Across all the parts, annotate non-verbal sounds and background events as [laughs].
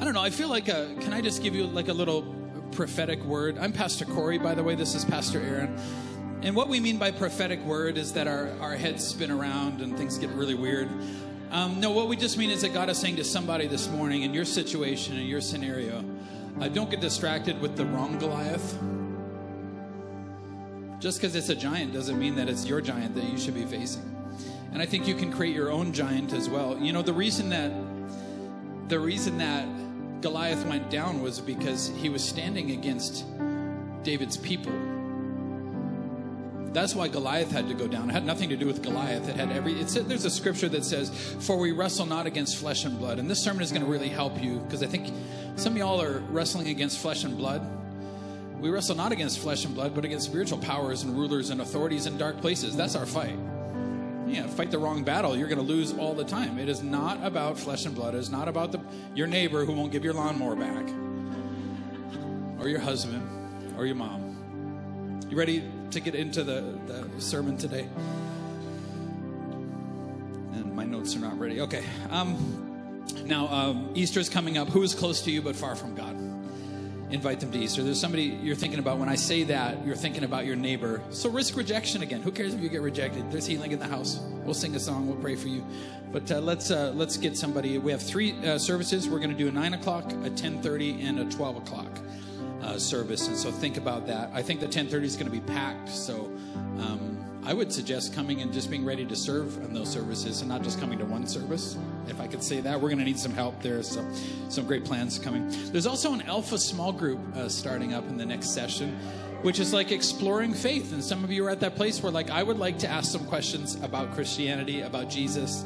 I don't know. I feel like a, can I just give you like a little prophetic word? I'm Pastor Corey, by the way. This is Pastor Aaron. And what we mean by prophetic word is that our, our heads spin around and things get really weird. Um, no, what we just mean is that God is saying to somebody this morning in your situation, in your scenario, uh, don't get distracted with the wrong Goliath. Just because it's a giant doesn't mean that it's your giant that you should be facing. And I think you can create your own giant as well. You know, the reason that the reason that Goliath went down was because he was standing against David's people. That's why Goliath had to go down. It had nothing to do with Goliath. It had every. It said there's a scripture that says, "For we wrestle not against flesh and blood." And this sermon is going to really help you because I think some of y'all are wrestling against flesh and blood. We wrestle not against flesh and blood, but against spiritual powers and rulers and authorities in dark places. That's our fight. Yeah, fight the wrong battle, you're going to lose all the time. It is not about flesh and blood. It is not about the, your neighbor who won't give your lawnmower back, or your husband, or your mom. You ready to get into the, the sermon today? And my notes are not ready. Okay. Um, now, um, Easter is coming up. Who is close to you but far from God? Invite them to Easter. There's somebody you're thinking about. When I say that, you're thinking about your neighbor. So risk rejection again. Who cares if you get rejected? There's healing in the house. We'll sing a song. We'll pray for you. But uh, let's uh, let's get somebody. We have three uh, services. We're going to do a nine o'clock, a ten thirty, and a twelve o'clock uh, service. And so think about that. I think the ten thirty is going to be packed. So. Um, I would suggest coming and just being ready to serve in those services and not just coming to one service. If I could say that, we're going to need some help. There's some, some great plans coming. There's also an Alpha small group uh, starting up in the next session, which is like exploring faith. And some of you are at that place where, like, I would like to ask some questions about Christianity, about Jesus.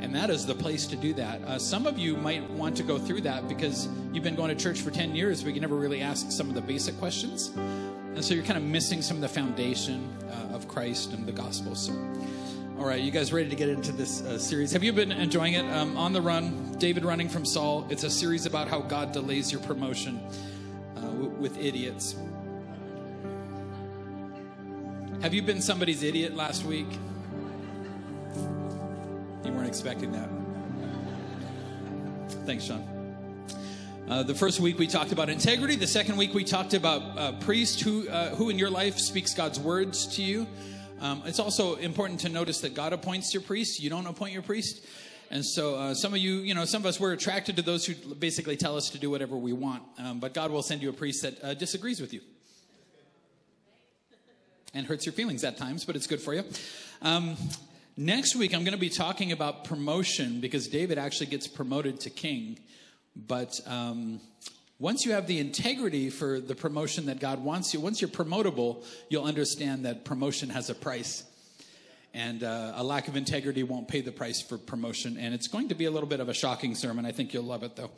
And that is the place to do that. Uh, some of you might want to go through that because you've been going to church for 10 years, but you never really ask some of the basic questions. And so you're kind of missing some of the foundation uh, of Christ and the gospel. So, all right, you guys ready to get into this uh, series? Have you been enjoying it? Um, On the Run, David running from Saul. It's a series about how God delays your promotion uh, w- with idiots. Have you been somebody's idiot last week? You weren't expecting that. Thanks, Sean. Uh, the first week we talked about integrity. The second week we talked about uh, priest, who uh, who in your life speaks God's words to you. Um, it's also important to notice that God appoints your priest. You don't appoint your priest. And so uh, some of you, you know, some of us, we're attracted to those who basically tell us to do whatever we want. Um, but God will send you a priest that uh, disagrees with you and hurts your feelings at times, but it's good for you. Um, next week, I'm going to be talking about promotion because David actually gets promoted to king. But um, once you have the integrity for the promotion that God wants you, once you're promotable, you'll understand that promotion has a price. And uh, a lack of integrity won't pay the price for promotion. And it's going to be a little bit of a shocking sermon. I think you'll love it, though.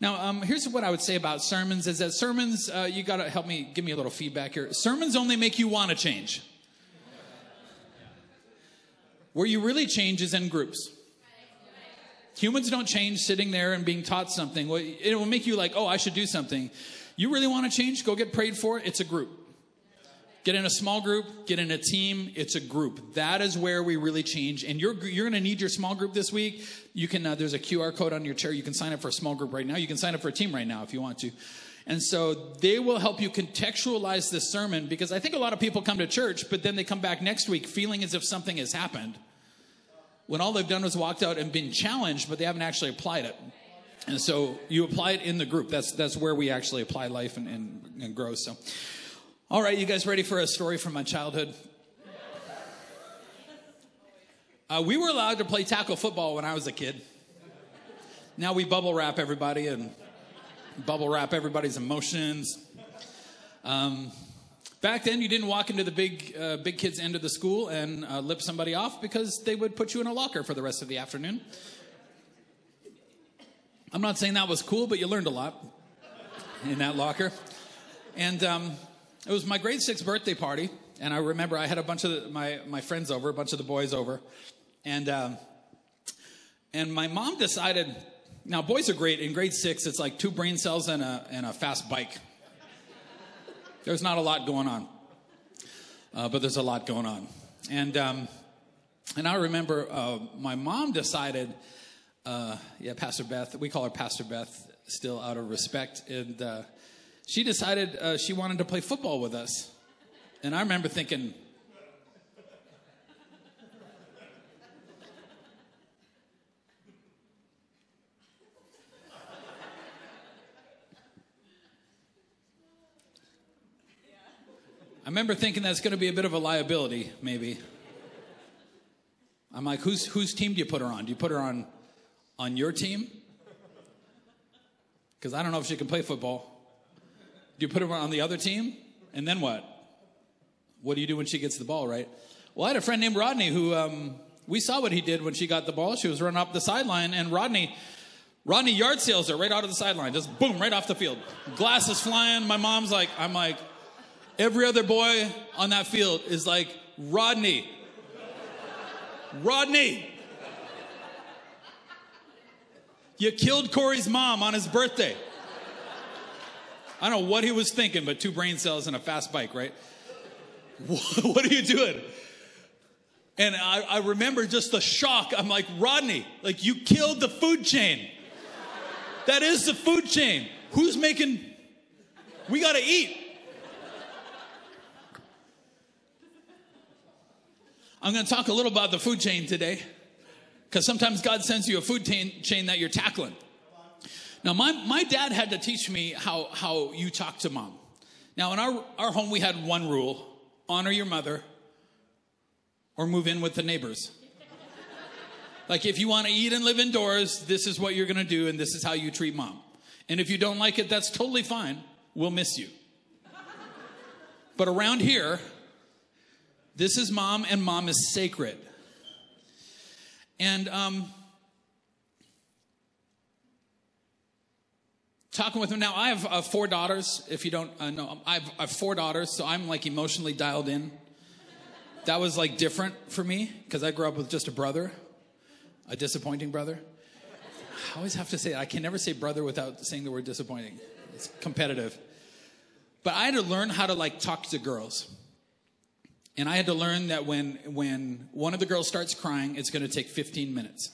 Now, um, here's what I would say about sermons: is that sermons, uh, you got to help me, give me a little feedback here. Sermons only make you want to change. Where you really change is in groups. Humans don't change sitting there and being taught something. It will make you like, oh, I should do something. You really want to change? Go get prayed for. It's a group. Get in a small group, get in a team. It's a group. That is where we really change. And you're, you're going to need your small group this week. You can, uh, there's a QR code on your chair. You can sign up for a small group right now. You can sign up for a team right now if you want to. And so they will help you contextualize this sermon because I think a lot of people come to church, but then they come back next week feeling as if something has happened when all they've done was walked out and been challenged, but they haven't actually applied it. And so you apply it in the group. That's that's where we actually apply life and, and, and grow. So, all right, you guys ready for a story from my childhood? Uh, we were allowed to play tackle football when I was a kid. Now we bubble wrap everybody and bubble wrap everybody's emotions. Um, Back then, you didn't walk into the big, uh, big kids' end of the school and uh, lip somebody off because they would put you in a locker for the rest of the afternoon. I'm not saying that was cool, but you learned a lot in that locker. And um, it was my grade six birthday party, and I remember I had a bunch of my my friends over, a bunch of the boys over, and um, and my mom decided. Now, boys are great. In grade six, it's like two brain cells and a and a fast bike. There's not a lot going on, uh, but there's a lot going on. And, um, and I remember uh, my mom decided uh, yeah, Pastor Beth. We call her Pastor Beth still out of respect. And uh, she decided uh, she wanted to play football with us. And I remember thinking, remember thinking that's going to be a bit of a liability, maybe. I'm like, whose whose team do you put her on? Do you put her on on your team? Because I don't know if she can play football. Do you put her on the other team? And then what? What do you do when she gets the ball, right? Well, I had a friend named Rodney who um, we saw what he did when she got the ball. She was running up the sideline, and Rodney, Rodney yard sales her right out of the sideline, just boom, right off the field. Glasses flying. My mom's like, I'm like, every other boy on that field is like, Rodney, Rodney. You killed Corey's mom on his birthday. I don't know what he was thinking, but two brain cells and a fast bike, right? [laughs] what are you doing? And I, I, remember just the shock. I'm like, Rodney, like you killed the food chain. That is the food chain. Who's making, we got to eat. I'm going to talk a little about the food chain today because sometimes God sends you a food chain that you're tackling. Now, my, my dad had to teach me how, how you talk to mom. Now, in our, our home, we had one rule honor your mother or move in with the neighbors. like, if you want to eat and live indoors, this is what you're going to do, and this is how you treat mom. And if you don't like it, that's totally fine. We'll miss you. But around here, this is mom, and mom is sacred. And um, talking with him now, I have uh, four daughters. If you don't uh, know, I have, I have four daughters, so I'm like emotionally dialed in. That was like different for me because I grew up with just a brother, a disappointing brother. I always have to say. I can never say brother without saying the word disappointing. It's competitive. But I had to learn how to like talk to girls. And I had to learn that when, when one of the girls starts crying, it's going to take 15 minutes.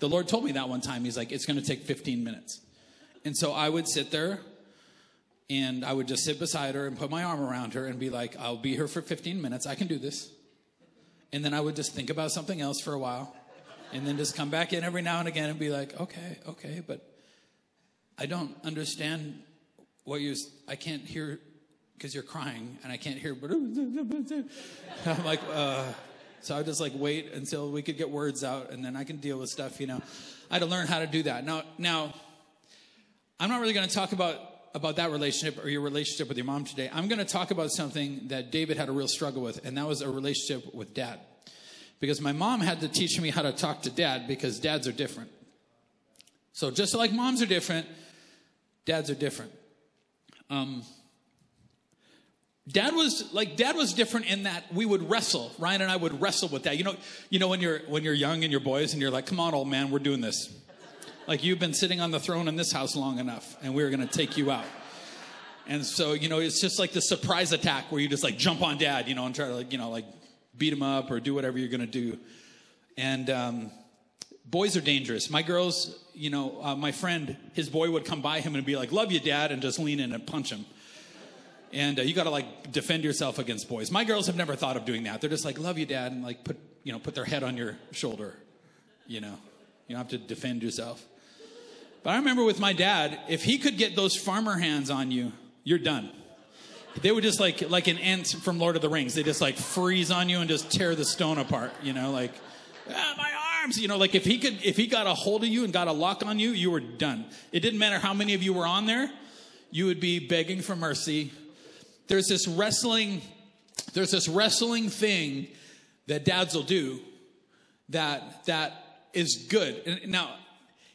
The Lord told me that one time. He's like, it's going to take 15 minutes. And so I would sit there and I would just sit beside her and put my arm around her and be like, I'll be here for 15 minutes. I can do this. And then I would just think about something else for a while and then just come back in every now and again and be like, okay, okay, but I don't understand what you, I can't hear because you're crying and I can't hear. [laughs] I'm like, uh, so I just like wait until we could get words out and then I can deal with stuff, you know. I had to learn how to do that. Now, now, I'm not really going to talk about about that relationship or your relationship with your mom today. I'm going to talk about something that David had a real struggle with, and that was a relationship with dad. Because my mom had to teach me how to talk to dad because dads are different. So just like moms are different, dads are different. Um, Dad was like dad was different in that we would wrestle. Ryan and I would wrestle with that. You know, you know when you're when you're young and you're boys and you're like, "Come on, old man, we're doing this." Like you've been sitting on the throne in this house long enough, and we're going to take you out. And so, you know, it's just like the surprise attack where you just like jump on dad, you know, and try to like, you know, like beat him up or do whatever you're going to do. And um, boys are dangerous. My girls, you know, uh, my friend, his boy would come by him and be like, "Love you, dad," and just lean in and punch him and uh, you got to like defend yourself against boys. My girls have never thought of doing that. They're just like, "Love you, dad," and like put you know put their head on your shoulder. You know, you don't have to defend yourself. But I remember with my dad, if he could get those farmer hands on you, you're done. They would just like like an ant from Lord of the Rings. They just like freeze on you and just tear the stone apart. You know, like ah, my arms. You know, like if he could if he got a hold of you and got a lock on you, you were done. It didn't matter how many of you were on there. You would be begging for mercy there's this wrestling, there's this wrestling thing that dads will do that that is good. And now,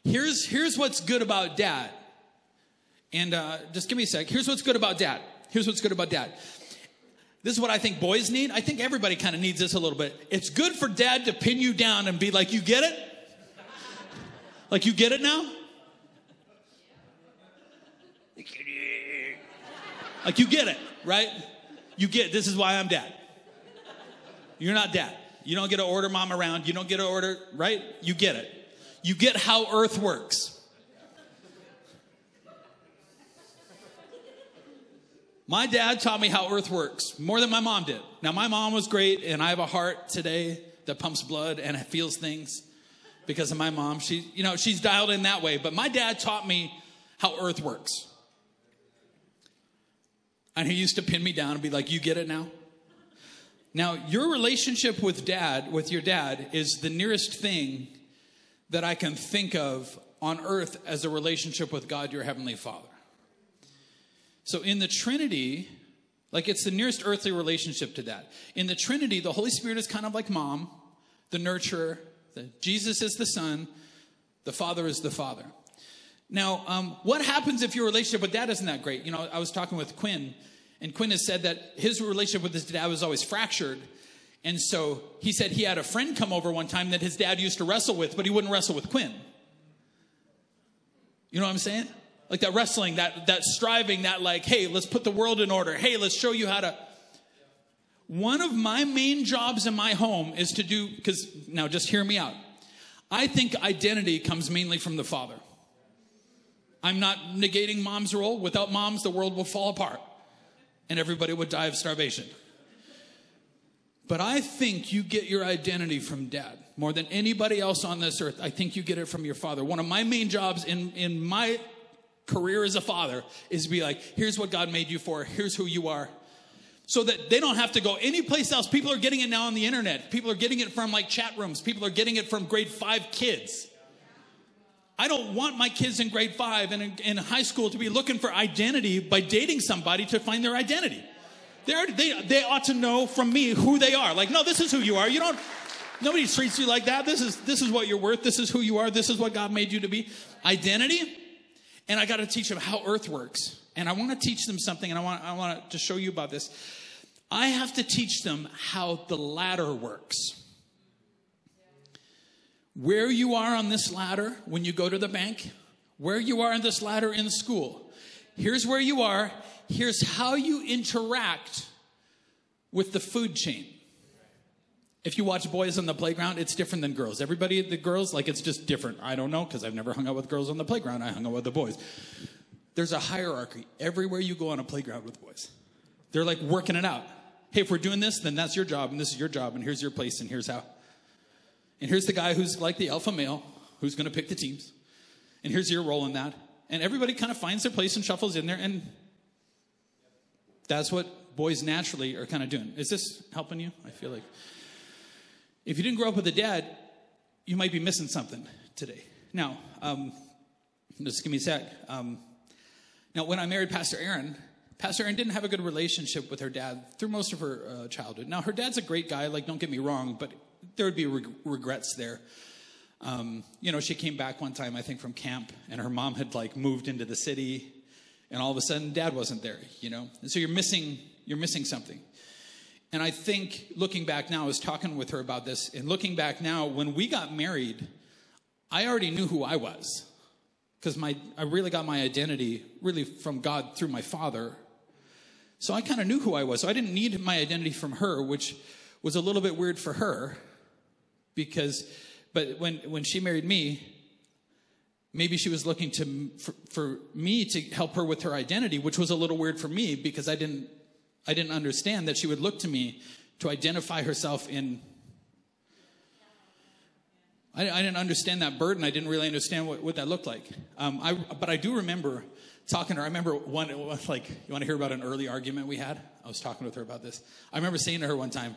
here's here's what's good about dad. And uh, just give me a sec. Here's what's good about dad. Here's what's good about dad. This is what I think boys need. I think everybody kind of needs this a little bit. It's good for dad to pin you down and be like, "You get it? Like you get it now?" Like you get it right? You get this is why I'm dad. You're not dad. You don't get to order mom around. You don't get to order, right? You get it. you get how earth works. My dad taught me how earth works more than my mom did. Now, my mom was great, and I have a heart today that pumps blood and feels things because of my mom. She, you know, she's dialed in that way. But my dad taught me how earth works. And he used to pin me down and be like, You get it now? Now, your relationship with dad, with your dad, is the nearest thing that I can think of on earth as a relationship with God, your heavenly father. So in the Trinity, like it's the nearest earthly relationship to that. In the Trinity, the Holy Spirit is kind of like mom, the nurturer. The, Jesus is the son, the Father is the Father. Now, um, what happens if your relationship with dad isn't that great? You know, I was talking with Quinn, and Quinn has said that his relationship with his dad was always fractured. And so he said he had a friend come over one time that his dad used to wrestle with, but he wouldn't wrestle with Quinn. You know what I'm saying? Like that wrestling, that, that striving, that like, hey, let's put the world in order. Hey, let's show you how to. One of my main jobs in my home is to do, because now just hear me out. I think identity comes mainly from the father. I'm not negating mom's role. Without moms, the world will fall apart and everybody would die of starvation. But I think you get your identity from dad more than anybody else on this earth. I think you get it from your father. One of my main jobs in, in my career as a father is to be like, here's what God made you for, here's who you are. So that they don't have to go anyplace else. People are getting it now on the internet. People are getting it from like chat rooms. People are getting it from grade five kids. I don't want my kids in grade five and in, high school to be looking for identity by dating somebody to find their identity. They're, they they ought to know from me who they are. Like, no, this is who you are. You don't. Nobody treats you like that. This is this is what you're worth. This is who you are. This is what God made you to be. Identity. And I got to teach them how Earth works. And I want to teach them something. And I want I want to show you about this. I have to teach them how the ladder works where you are on this ladder when you go to the bank, where you are on this ladder in school. Here's where you are. Here's how you interact with the food chain. If you watch boys on the playground, it's different than girls. Everybody, the girls, like it's just different. I don't know because I've never hung out with girls on the playground. I hung out with the boys. There's a hierarchy everywhere you go on a playground with boys. They're like working it out. Hey, if we're doing this, then that's your job, and this is your job, and here's your place, and here's how. And here's the guy who's like the alpha male who's going to pick the teams. And here's your role in that. And everybody kind of finds their place and shuffles in there. And that's what boys naturally are kind of doing. Is this helping you? I feel like. If you didn't grow up with a dad, you might be missing something today. Now, um, just give me a sec. Um, now, when I married Pastor Aaron, Pastor Aaron didn't have a good relationship with her dad through most of her uh, childhood. Now, her dad's a great guy, like, don't get me wrong, but there would be reg- regrets there. Um, you know, she came back one time, I think, from camp, and her mom had like moved into the city, and all of a sudden, dad wasn't there. You know, and so you're missing you're missing something. And I think looking back now, I was talking with her about this, and looking back now, when we got married, I already knew who I was because my I really got my identity really from God through my father. So I kind of knew who I was. So I didn't need my identity from her, which was a little bit weird for her because, but when, when she married me, maybe she was looking to, for, for me to help her with her identity, which was a little weird for me because I didn't, I didn't understand that she would look to me to identify herself in I, I, didn't understand that burden. I didn't really understand what, what that looked like. Um, I, but I do remember talking to her. I remember one, like, you want to hear about an early argument we had? I was talking with her about this. I remember saying to her one time,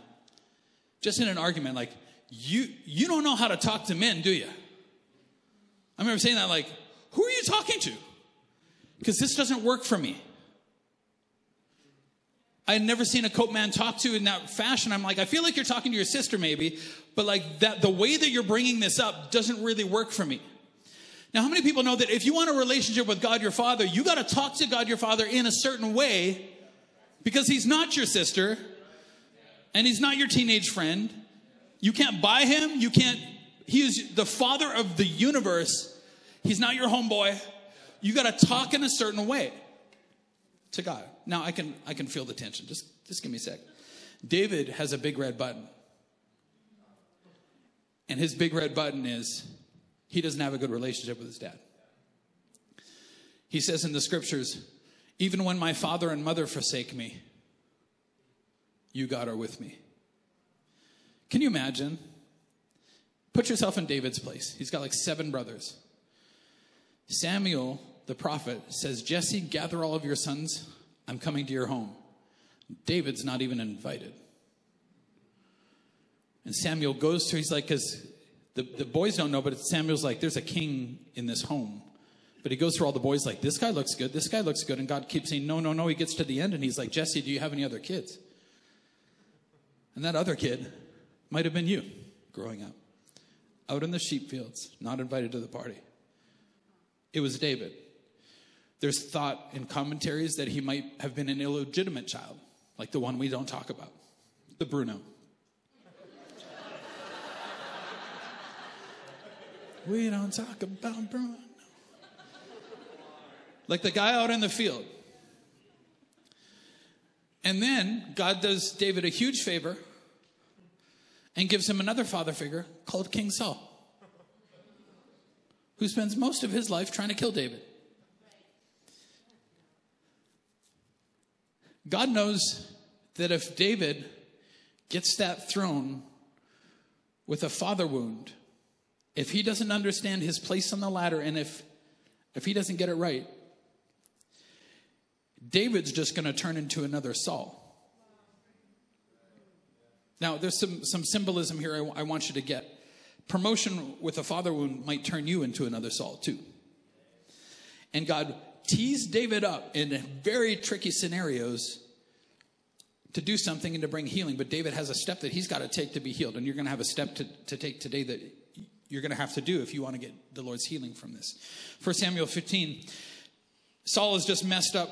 just in an argument, like, you, you don't know how to talk to men, do you? I remember saying that, like, who are you talking to? Because this doesn't work for me. I had never seen a coat man talk to in that fashion. I'm like, I feel like you're talking to your sister, maybe, but like that, the way that you're bringing this up doesn't really work for me. Now, how many people know that if you want a relationship with God your Father, you got to talk to God your Father in a certain way because He's not your sister and He's not your teenage friend you can't buy him. You can't, he is the father of the universe. He's not your homeboy. You got to talk in a certain way to God. Now I can, I can feel the tension. Just, just give me a sec. David has a big red button. And his big red button is he doesn't have a good relationship with his dad. He says in the scriptures, even when my father and mother forsake me, you, God, are with me. Can you imagine? Put yourself in David's place. He's got like seven brothers. Samuel, the prophet, says, Jesse, gather all of your sons. I'm coming to your home. David's not even invited. And Samuel goes to, he's like, because the, the boys don't know, but Samuel's like, there's a king in this home. But he goes through all the boys like, this guy looks good, this guy looks good. And God keeps saying, no, no, no. He gets to the end and he's like, Jesse, do you have any other kids? And that other kid might have been you growing up, out in the sheep fields, not invited to the party. It was David. There's thought in commentaries that he might have been an illegitimate child, like the one we don't talk about, the Bruno. [laughs] we don't talk about Bruno. Like the guy out in the field. And then God does David a huge favor and gives him another father figure called King Saul, who spends most of his life trying to kill David. God knows that if David gets that throne with a father wound, if he doesn't understand his place on the ladder and if if he doesn't get it right, David's just going to turn into another Saul. Now, there's some, some symbolism here I, want you to get. Promotion with a father wound might turn you into another Saul, too. And God teased David up in very tricky scenarios to do something and to bring healing. But David has a step that he's got to take to be healed. And you're going to have a step to, to take today that you're going to have to do if you want to get the Lord's healing from this. 1 Samuel 15, Saul has just messed up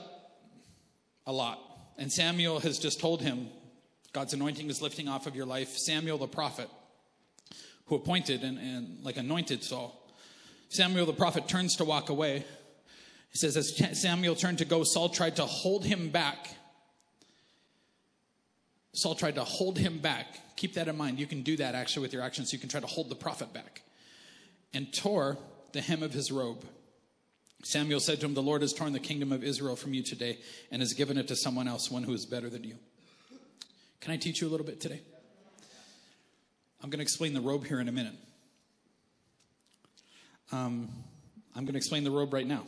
a lot. And Samuel has just told him, God's anointing is lifting off of your life. Samuel the prophet, who appointed and, and like anointed Saul. Samuel the prophet turns to walk away. He says, as Samuel turned to go, Saul tried to hold him back. Saul tried to hold him back. Keep that in mind. You can do that actually with your actions. You can try to hold the prophet back. And tore the hem of his robe. Samuel said to him, The Lord has torn the kingdom of Israel from you today and has given it to someone else, one who is better than you. Can I teach you a little bit today? I'm going to explain the robe here in a minute. Um, I'm going to explain the robe right now.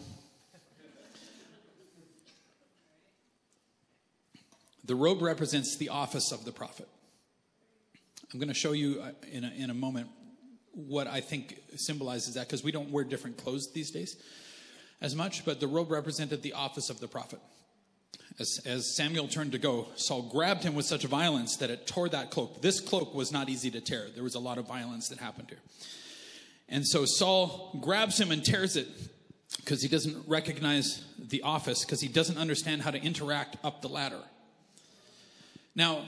The robe represents the office of the prophet. I'm going to show you uh, in a, in a moment what I think symbolizes that because we don't wear different clothes these days as much, but the robe represented the office of the prophet. As, as, Samuel turned to go, Saul grabbed him with such violence that it tore that cloak. This cloak was not easy to tear. There was a lot of violence that happened here. And so Saul grabs him and tears it because he doesn't recognize the office, because he doesn't understand how to interact up the ladder. Now,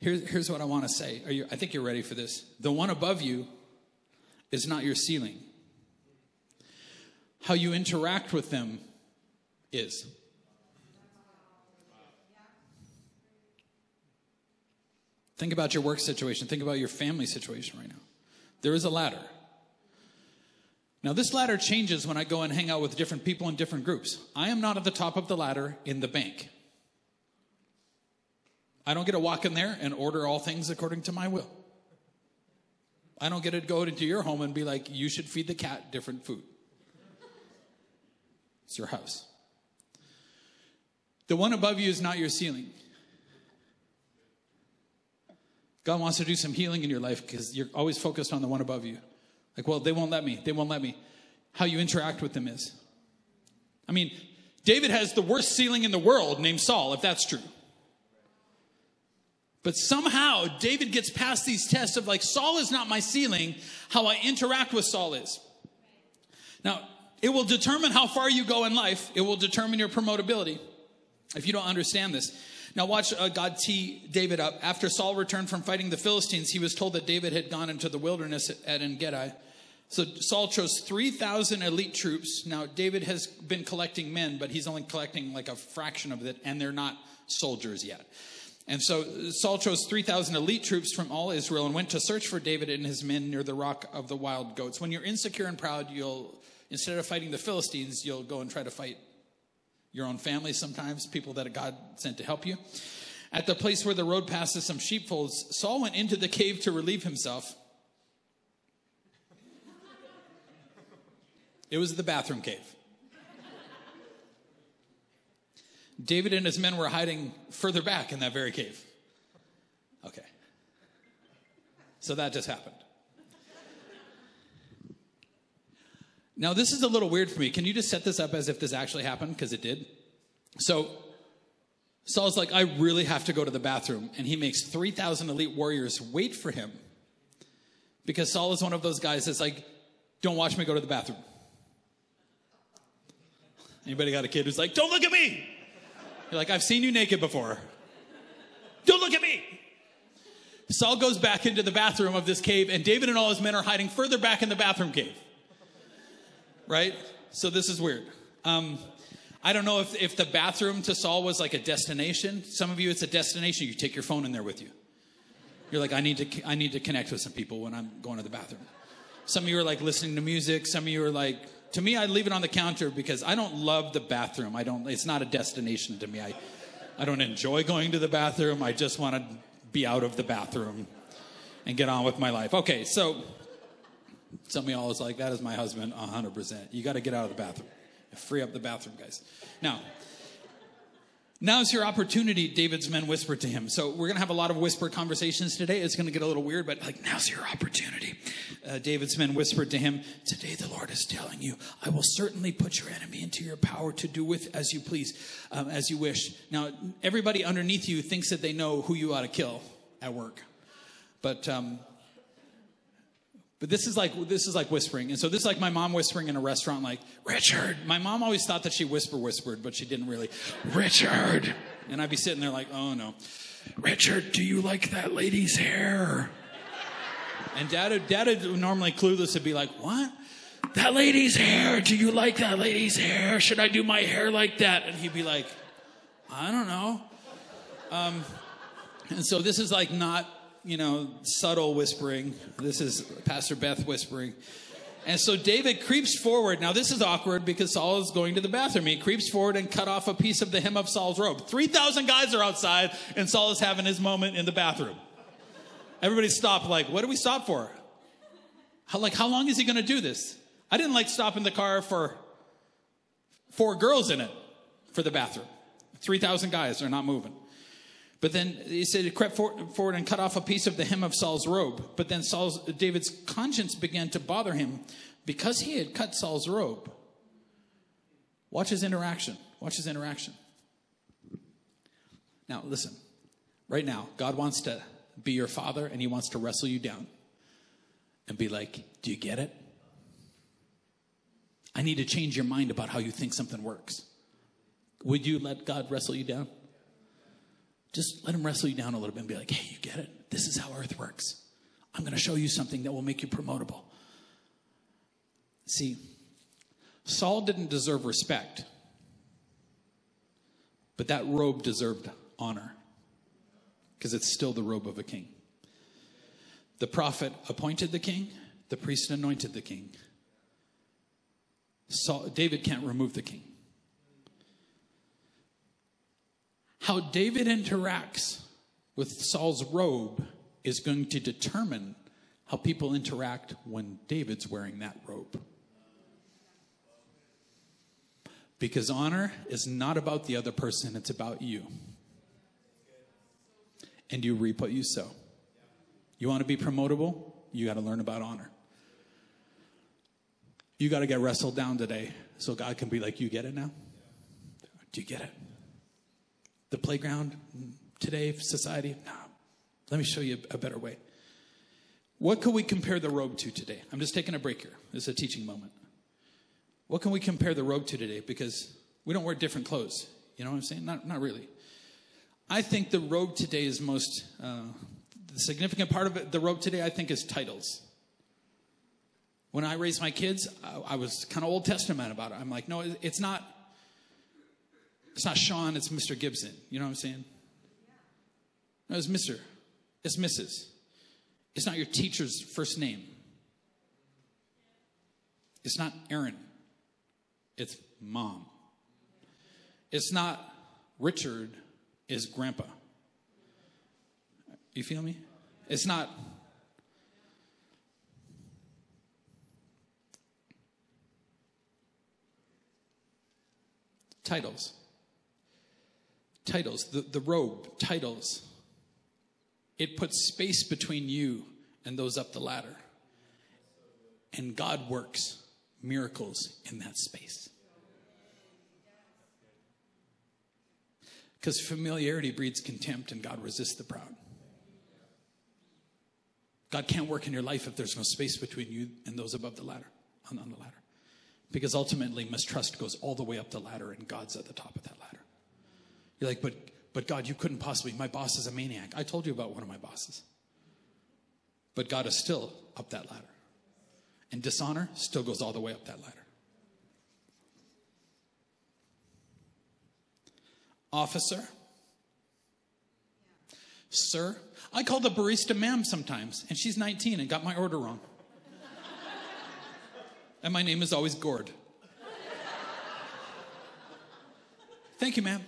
here's, here's what I want to say. Are you, I think you're ready for this. The one above you is not your ceiling. How you interact with them is. Think about your work situation. Think about your family situation right now. There is a ladder. Now, this ladder changes when I go and hang out with different people in different groups. I am not at the top of the ladder in the bank. I don't get to walk in there and order all things according to my will. I don't get to go into your home and be like, you should feed the cat different food. It's your house. The one above you is not your ceiling. God wants to do some healing in your life because you're always focused on the one above you. Like, well, they won't let me. They won't let me. How you interact with them is. I mean, David has the worst ceiling in the world named Saul, if that's true. But somehow David gets past these tests of like, Saul is not my ceiling, how I interact with Saul is. Now, it will determine how far you go in life, it will determine your promotability if you don't understand this. Now, watch uh, God tee David up. After Saul returned from fighting the Philistines, he was told that David had gone into the wilderness at En Gedi. So Saul chose 3,000 elite troops. Now, David has been collecting men, but he's only collecting like a fraction of it, and they're not soldiers yet. And so Saul chose 3,000 elite troops from all Israel and went to search for David and his men near the rock of the wild goats. When you're insecure and proud, you'll, instead of fighting the Philistines, you'll go and try to fight your own family sometimes, people that God sent to help you. At the place where the road passes some sheepfolds, Saul went into the cave to relieve himself. It was the bathroom cave. David and his men were hiding further back in that very cave. Okay. So that just happened. Now, this is a little weird for me. Can you just set this up as if this actually happened? Because it did. So, Saul's like, I really have to go to the bathroom. And he makes 3,000 elite warriors wait for him. Because Saul is one of those guys that's like, don't watch me go to the bathroom. Anybody got a kid who's like, don't look at me? You're like, I've seen you naked before. Don't look at me. Saul goes back into the bathroom of this cave, and David and all his men are hiding further back in the bathroom cave. Right? So this is weird. Um, I don't know if, if the bathroom to Saul was like a destination. Some of you, it's a destination. You take your phone in there with you. You're like, I need to, I need to connect with some people when I'm going to the bathroom. Some of you are like listening to music. Some of you are like to me, I leave it on the counter because I don't love the bathroom. I don't. It's not a destination to me. I, I don't enjoy going to the bathroom. I just want to be out of the bathroom and get on with my life. Okay, so some of y'all like, that is my husband, 100%. You got to get out of the bathroom. Free up the bathroom, guys. Now, Now's your opportunity, David's men whispered to him. So we're going to have a lot of whisper conversations today. It's going to get a little weird, but like, now's your opportunity. Uh, David's men whispered to him, Today the Lord is telling you, I will certainly put your enemy into your power to do with as you please, um, as you wish. Now, everybody underneath you thinks that they know who you ought to kill at work. But um, but this is like this is like whispering. And so this is like my mom whispering in a restaurant like, "Richard." My mom always thought that she whisper whispered, but she didn't really. "Richard." And I'd be sitting there like, "Oh no." "Richard, do you like that lady's hair?" And dad dad would normally clueless would be like, "What?" That lady's hair. Do you like that lady's hair? Should I do my hair like that? And he'd be like, I don't know. Um, and so this is like not you know, subtle whispering. This is Pastor Beth whispering. And so David creeps forward. Now, this is awkward because Saul is going to the bathroom. He creeps forward and cut off a piece of the hem of Saul's robe. 3,000 guys are outside, and Saul is having his moment in the bathroom. Everybody stopped, like, what do we stop for? How, like, how long is he going to do this? I didn't like stopping the car for four girls in it for the bathroom. 3,000 guys are not moving. But then he said he crept forward and cut off a piece of the hem of Saul's robe. But then Saul's, David's conscience began to bother him because he had cut Saul's robe. Watch his interaction. Watch his interaction. Now, listen. Right now, God wants to be your father and he wants to wrestle you down and be like, Do you get it? I need to change your mind about how you think something works. Would you let God wrestle you down? Just let him wrestle you down a little bit and be like, hey, you get it? This is how earth works. I'm going to show you something that will make you promotable. See, Saul didn't deserve respect, but that robe deserved honor because it's still the robe of a king. The prophet appointed the king, the priest anointed the king. Saul, David can't remove the king. How David interacts with Saul's robe is going to determine how people interact when David's wearing that robe. Because honor is not about the other person, it's about you. And you reap what you sow. You want to be promotable? You got to learn about honor. You got to get wrestled down today so God can be like, You get it now? Do you get it? The playground today, society? No. Let me show you a better way. What could we compare the robe to today? I'm just taking a break here. This is a teaching moment. What can we compare the robe to today? Because we don't wear different clothes. You know what I'm saying? Not, not really. I think the robe today is most, uh, the significant part of it, the robe today, I think, is titles. When I raised my kids, I, I was kind of Old Testament about it. I'm like, no, it's not it's not Sean, it's Mr. Gibson. You know what I'm saying? No, it's Mr. It's Mrs. It's not your teacher's first name. It's not Aaron. It's mom. It's not Richard, is grandpa. You feel me? It's not. Titles. Titles. The, the robe, titles. It puts space between you and those up the ladder. And God works miracles in that space. Because familiarity breeds contempt and God resists the proud. God can't work in your life if there's no space between you and those above the ladder, on, on the ladder. Because ultimately, mistrust goes all the way up the ladder and God's at the top of that ladder. You're like, but, but God, you couldn't possibly, my boss is a maniac. I told you about one of my bosses. But God is still up that ladder. And dishonor still goes all the way up that ladder. Officer, sir. I call the barista ma'am sometimes, and she's 19 and got my order wrong. and my name is always Gord. Thank you, ma'am.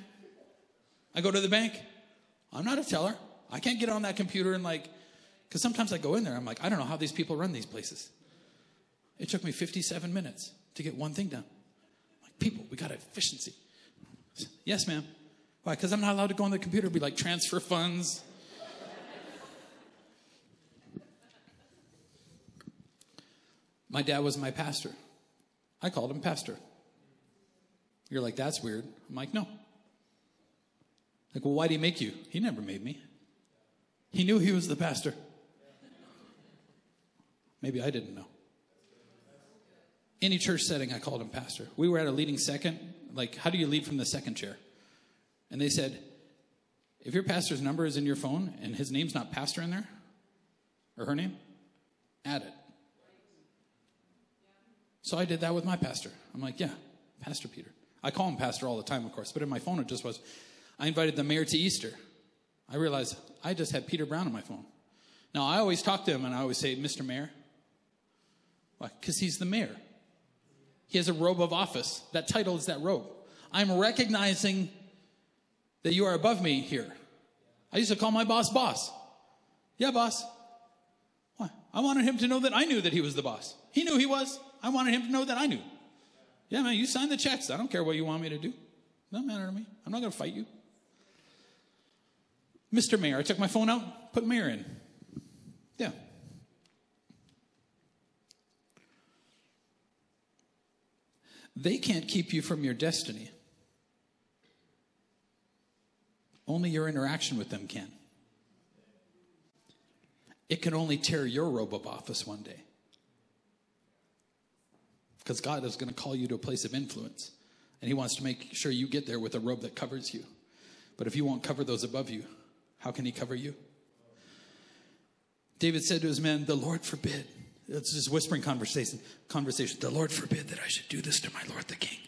I go to the bank. I'm not a teller. I can't get on that computer and like, because sometimes I go in there, I'm like, I don't know how these people run these places. It took me 57 minutes to get one thing done. I'm like, people, we got efficiency. Yes, ma'am. Why? Because I'm not allowed to go on the computer and be like, transfer funds. my dad was my pastor. I called him pastor. You're like, that's weird. I'm like, no. Like, well, why did he make you? He never made me. He knew he was the pastor. Maybe I didn't know. Any church setting, I called him pastor. We were at a leading second. Like, how do you lead from the second chair? And they said, if your pastor's number is in your phone and his name's not pastor in there, or her name, add it. So I did that with my pastor. I'm like, yeah, Pastor Peter. I call him pastor all the time, of course, but in my phone it just was. I invited the mayor to Easter. I realized I just had Peter Brown on my phone. Now, I always talk to him and I always say, Mr. Mayor. Why? Because he's the mayor. He has a robe of office. That title is that robe. I'm recognizing that you are above me here. I used to call my boss boss. Yeah, boss. Why? I wanted him to know that I knew that he was the boss. He knew he was. I wanted him to know that I knew. Yeah, man, you sign the checks. I don't care what you want me to do. Doesn't matter to me. I'm not going to fight you. Mr. Mayor, I took my phone out, put mayor in. Yeah. They can't keep you from your destiny. Only your interaction with them can. It can only tear your robe of office one day. Because God is going to call you to a place of influence. And He wants to make sure you get there with a robe that covers you. But if you won't cover those above you, how can He cover you? David said to his men, The Lord forbid. It's just whispering conversation. Conversation. The Lord forbid that I should do this to my Lord the King.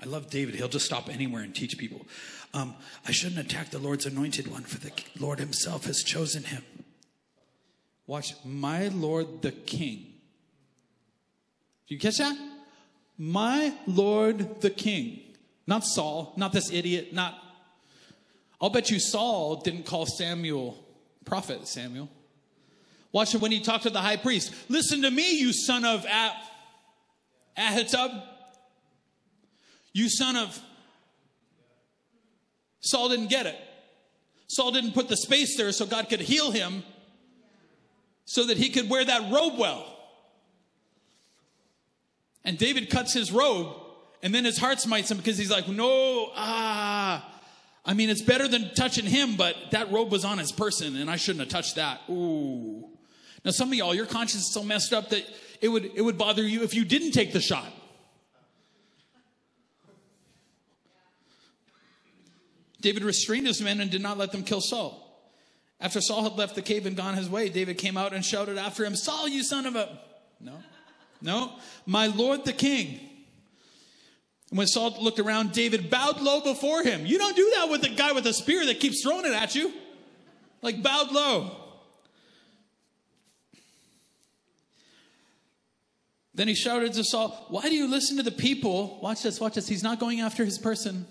I love David. He'll just stop anywhere and teach people. Um, I shouldn't attack the Lord's anointed one, for the Lord Himself has chosen him. Watch, my Lord the King. Do you catch that? My Lord the King. Not Saul, not this idiot, not. I'll bet you Saul didn't call Samuel prophet Samuel. Watch it when he talked to the high priest. Listen to me, you son of ah- Ahitub. You son of. Saul didn't get it. Saul didn't put the space there so God could heal him so that he could wear that robe well. And David cuts his robe, and then his heart smites him because he's like, No, ah. I mean, it's better than touching him, but that robe was on his person, and I shouldn't have touched that. Ooh. Now, some of y'all, your conscience is so messed up that it would, it would bother you if you didn't take the shot. David restrained his men and did not let them kill Saul. After Saul had left the cave and gone his way, David came out and shouted after him, Saul, you son of a. No. No. My Lord the king. And when Saul looked around, David bowed low before him. You don't do that with a guy with a spear that keeps throwing it at you. like bowed low. Then he shouted to Saul, Why do you listen to the people? Watch this, watch this. He's not going after his person.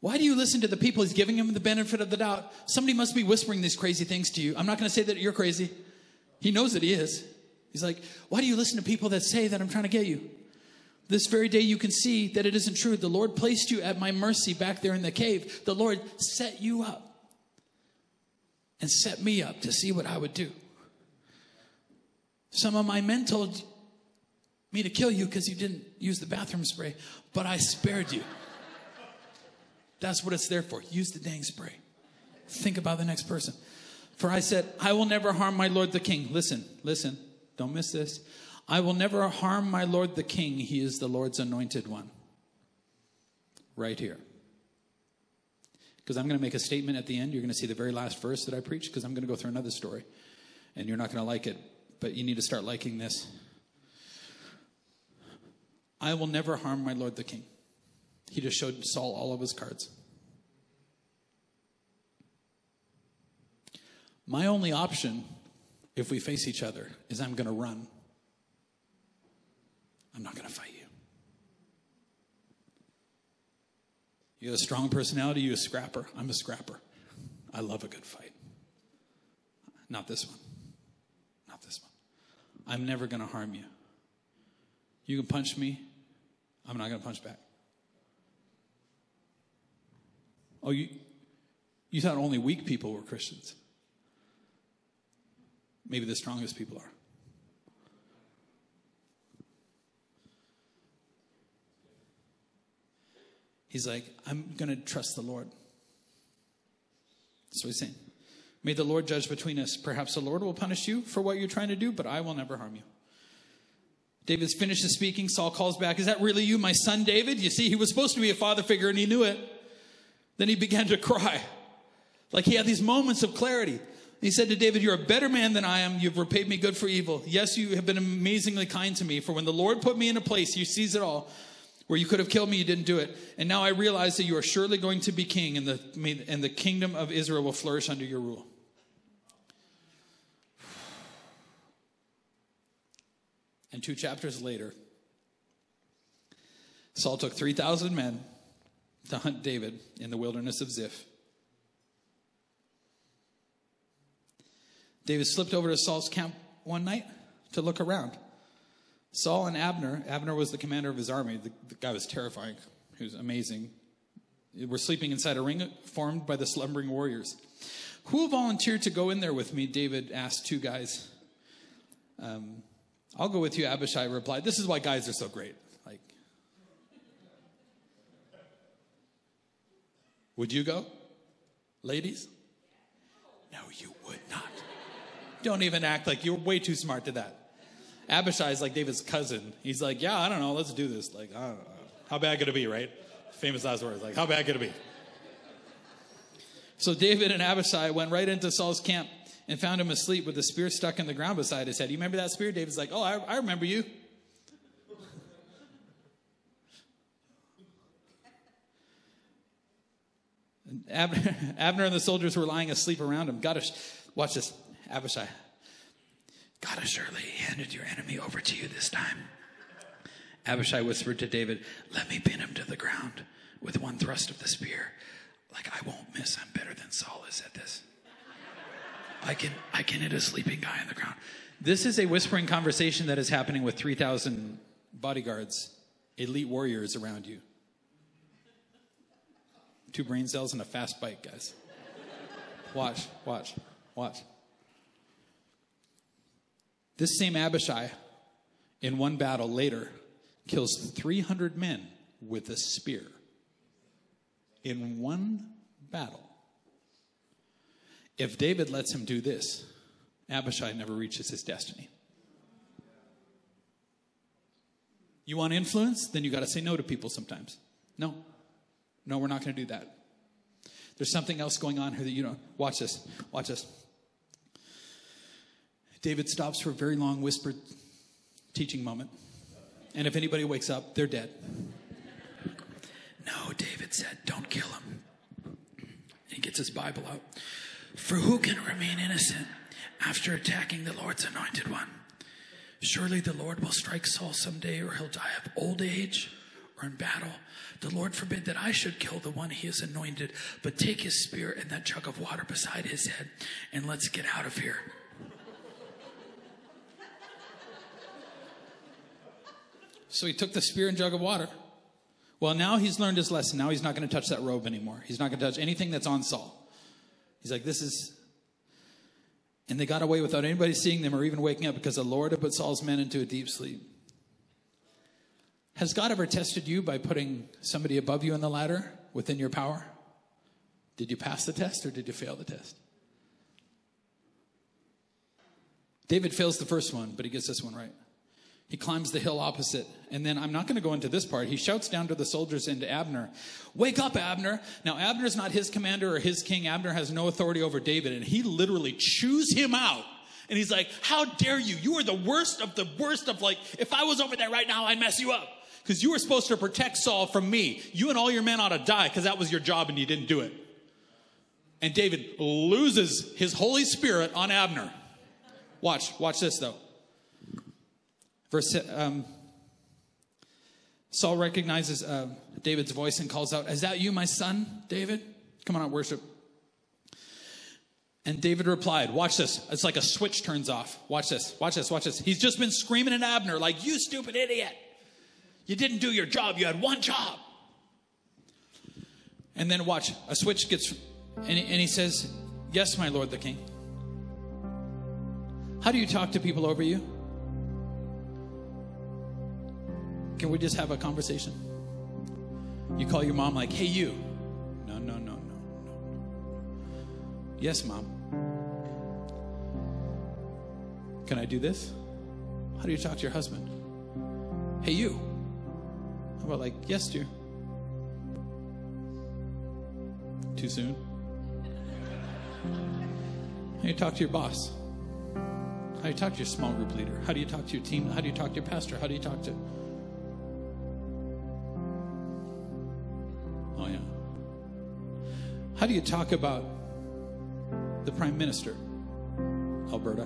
Why do you listen to the people? He's giving him the benefit of the doubt. Somebody must be whispering these crazy things to you. I'm not going to say that you're crazy. He knows that he is. He's like, Why do you listen to people that say that I'm trying to get you? This very day you can see that it isn't true. The Lord placed you at my mercy back there in the cave. The Lord set you up and set me up to see what I would do. Some of my men told me to kill you because you didn't use the bathroom spray, but I spared you. That's what it's there for. Use the dang spray. Think about the next person. For I said, I will never harm my Lord the King. Listen, listen, don't miss this. I will never harm my Lord the King. He is the Lord's anointed one. Right here. Because I'm going to make a statement at the end. You're going to see the very last verse that I preach because I'm going to go through another story. And you're not going to like it but you need to start liking this. I will never harm my Lord the King. He just showed Saul all of his cards. My only option, if we face each other, is I'm going to run. I'm not going to fight you. You have a strong personality, you a scrapper. I'm a scrapper. I love a good fight. Not this one. Not this one. I'm never going to harm you. You can punch me, I'm not going to punch back. Oh, you, you thought only weak people were Christians. Maybe the strongest people are. He's like, I'm going to trust the Lord. That's what he's saying. May the Lord judge between us. Perhaps the Lord will punish you for what you're trying to do, but I will never harm you. David's finished speaking. Saul calls back, Is that really you, my son David? You see, he was supposed to be a father figure and he knew it. Then he began to cry. Like he had these moments of clarity. He said to David, You're a better man than I am. You've repaid me good for evil. Yes, you have been amazingly kind to me. For when the Lord put me in a place, you sees it all, where you could have killed me, you didn't do it. And now I realize that you are surely going to be king, and the, and the kingdom of Israel will flourish under your rule. And two chapters later, Saul took 3,000 men to hunt David in the wilderness of Ziph. David slipped over to Saul's camp one night to look around. Saul and Abner, Abner was the commander of his army. The, the guy was terrifying. He was amazing. We're sleeping inside a ring formed by the slumbering warriors. Who will volunteer to go in there with me? David asked two guys. Um, I'll go with you, Abishai replied. This is why guys are so great. Like, would you go? Ladies? No, you would not. Don't even act like you're way too smart to that. Abishai is like David's cousin. He's like, yeah, I don't know, let's do this. Like, how bad could it be, right? Famous last words. Like, how bad could it be? So David and Abishai went right into Saul's camp and found him asleep with a spear stuck in the ground beside his head. You remember that spear? David's like, Oh, I, I remember you. Abner, [laughs] Abner, and the soldiers were lying asleep around him. God, watch this, Abishai. God has surely handed your enemy over to you this time. Abishai whispered to David, Let me pin him to the ground with one thrust of the spear. Like I won't miss. I'm better than Saul is at this. I can, I can hit a sleeping guy on the ground. This is a whispering conversation that is happening with 3,000 bodyguards, elite warriors around you. Two brain cells and a fast bike, guys. Watch, watch, watch. This same Abishai, in one battle later, kills 300 men with a spear. In one battle. If David lets him do this, Abishai never reaches his destiny. You want influence? Then you got to say no to people sometimes. No. No, we're not going to do that. There's something else going on here that you don't. Watch this. Watch this. David stops for a very long whispered teaching moment. And if anybody wakes up, they're dead. No, David said, don't kill him He gets his Bible out. For who can remain innocent after attacking the Lord's anointed one? Surely the Lord will strike Saul someday, or he'll die of old age or in battle. The Lord forbid that I should kill the one he has anointed, but take his spear and that jug of water beside his head, and let's get out of here. So he took the spear and jug of water. Well, now he's learned his lesson. Now he's not going to touch that robe anymore. He's not going to touch anything that's on Saul. He's like, this is. And they got away without anybody seeing them or even waking up because the Lord had put Saul's men into a deep sleep. Has God ever tested you by putting somebody above you on the ladder within your power? Did you pass the test or did you fail the test? David fails the first one, but he gets this one right. He climbs the hill opposite. And then I'm not going to go into this part. He shouts down to the soldiers and to Abner, Wake up, Abner. Now, Abner's not his commander or his king. Abner has no authority over David. And he literally chews him out. And he's like, How dare you? You are the worst of the worst of like, if I was over there right now, I'd mess you up. Because you were supposed to protect Saul from me. You and all your men ought to die because that was your job and you didn't do it. And David loses his Holy Spirit on Abner. Watch, watch this though. Verse, um, Saul recognizes uh, David's voice and calls out, Is that you, my son, David? Come on out, worship. And David replied, Watch this. It's like a switch turns off. Watch this, watch this, watch this. He's just been screaming at Abner, like, You stupid idiot. You didn't do your job. You had one job. And then watch, a switch gets, and he, and he says, Yes, my lord the king. How do you talk to people over you? Can we just have a conversation? You call your mom, like, hey, you. No, no, no, no, no. Yes, mom. Can I do this? How do you talk to your husband? Hey, you. How about, like, yes, dear? Too soon? How do you talk to your boss? How do you talk to your small group leader? How do you talk to your team? How do you talk to your pastor? How do you talk to How do you talk about the Prime Minister, Alberta?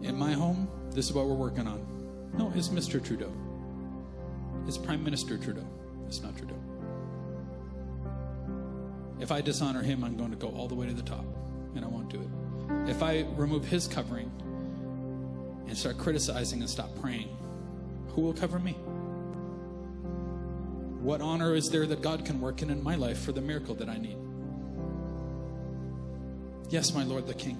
In my home, this is what we're working on. No, it's Mr. Trudeau. It's Prime Minister Trudeau. It's not Trudeau. If I dishonor him, I'm going to go all the way to the top, and I won't do it. If I remove his covering and start criticizing and stop praying, who will cover me? What honor is there that God can work in in my life for the miracle that I need? Yes, my Lord the King.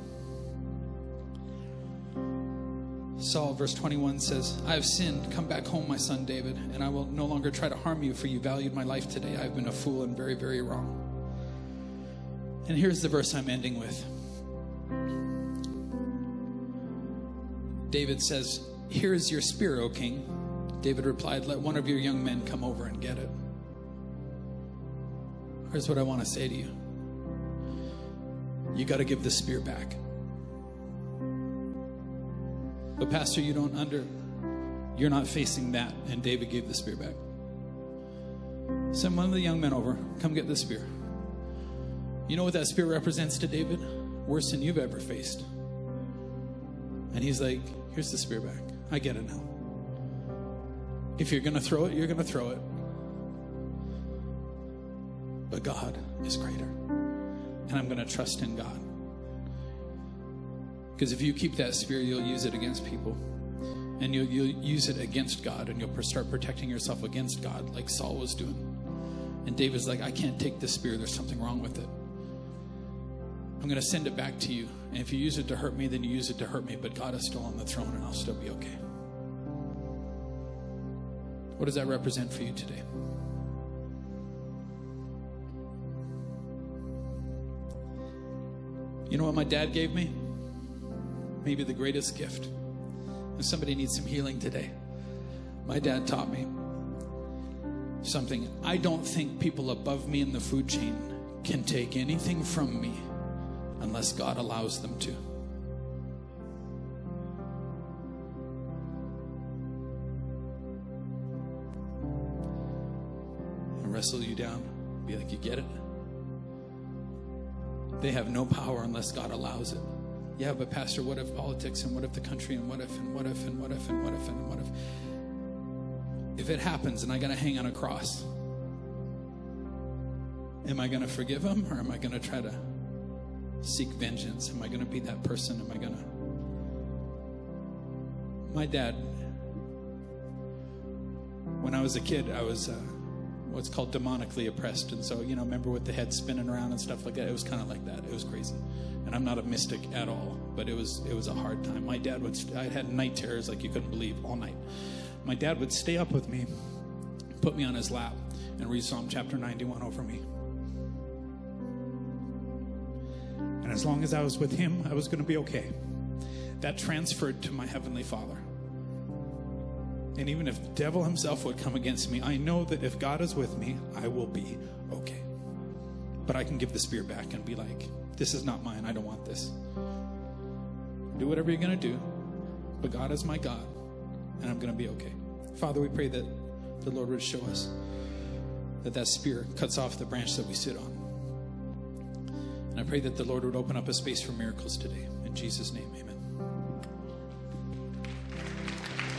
Saul, verse 21 says, I have sinned. Come back home, my son David, and I will no longer try to harm you, for you valued my life today. I have been a fool and very, very wrong. And here's the verse I'm ending with. David says, Here is your spear, O king. David replied, Let one of your young men come over and get it. Here's what I want to say to you you got to give the spear back. But, Pastor, you don't under, you're not facing that. And David gave the spear back. Send one of the young men over, come get the spear. You know what that spear represents to David? Worse than you've ever faced. And he's like, Here's the spear back. I get it now. If you're going to throw it, you're going to throw it. But God is greater. And I'm going to trust in God. Because if you keep that spirit, you'll use it against people. And you'll, you'll use it against God. And you'll start protecting yourself against God, like Saul was doing. And David's like, I can't take this spear. There's something wrong with it. I'm going to send it back to you. And if you use it to hurt me, then you use it to hurt me. But God is still on the throne, and I'll still be okay. What does that represent for you today? You know what my dad gave me? Maybe the greatest gift. And somebody needs some healing today. My dad taught me something. I don't think people above me in the food chain can take anything from me unless God allows them to. Get it? They have no power unless God allows it. Yeah, but Pastor, what if politics and what if the country and what if and what if and what if and what if and what if? If it happens and I got to hang on a cross, am I going to forgive him or am I going to try to seek vengeance? Am I going to be that person? Am I going to? My dad, when I was a kid, I was uh, what's called demonically oppressed. And so, you know, remember with the head spinning around and stuff like that? It was kind of like that. It was crazy. And I'm not a mystic at all, but it was it was a hard time. My dad would I had night terrors like you couldn't believe all night. My dad would stay up with me, put me on his lap, and read Psalm chapter 91 over me. And as long as I was with him, I was going to be okay. That transferred to my heavenly Father. And even if the devil himself would come against me, I know that if God is with me, I will be okay. But I can give the spear back and be like, this is not mine. I don't want this. Do whatever you're going to do, but God is my God, and I'm going to be okay. Father, we pray that the Lord would show us that that spear cuts off the branch that we sit on. And I pray that the Lord would open up a space for miracles today. In Jesus' name, amen.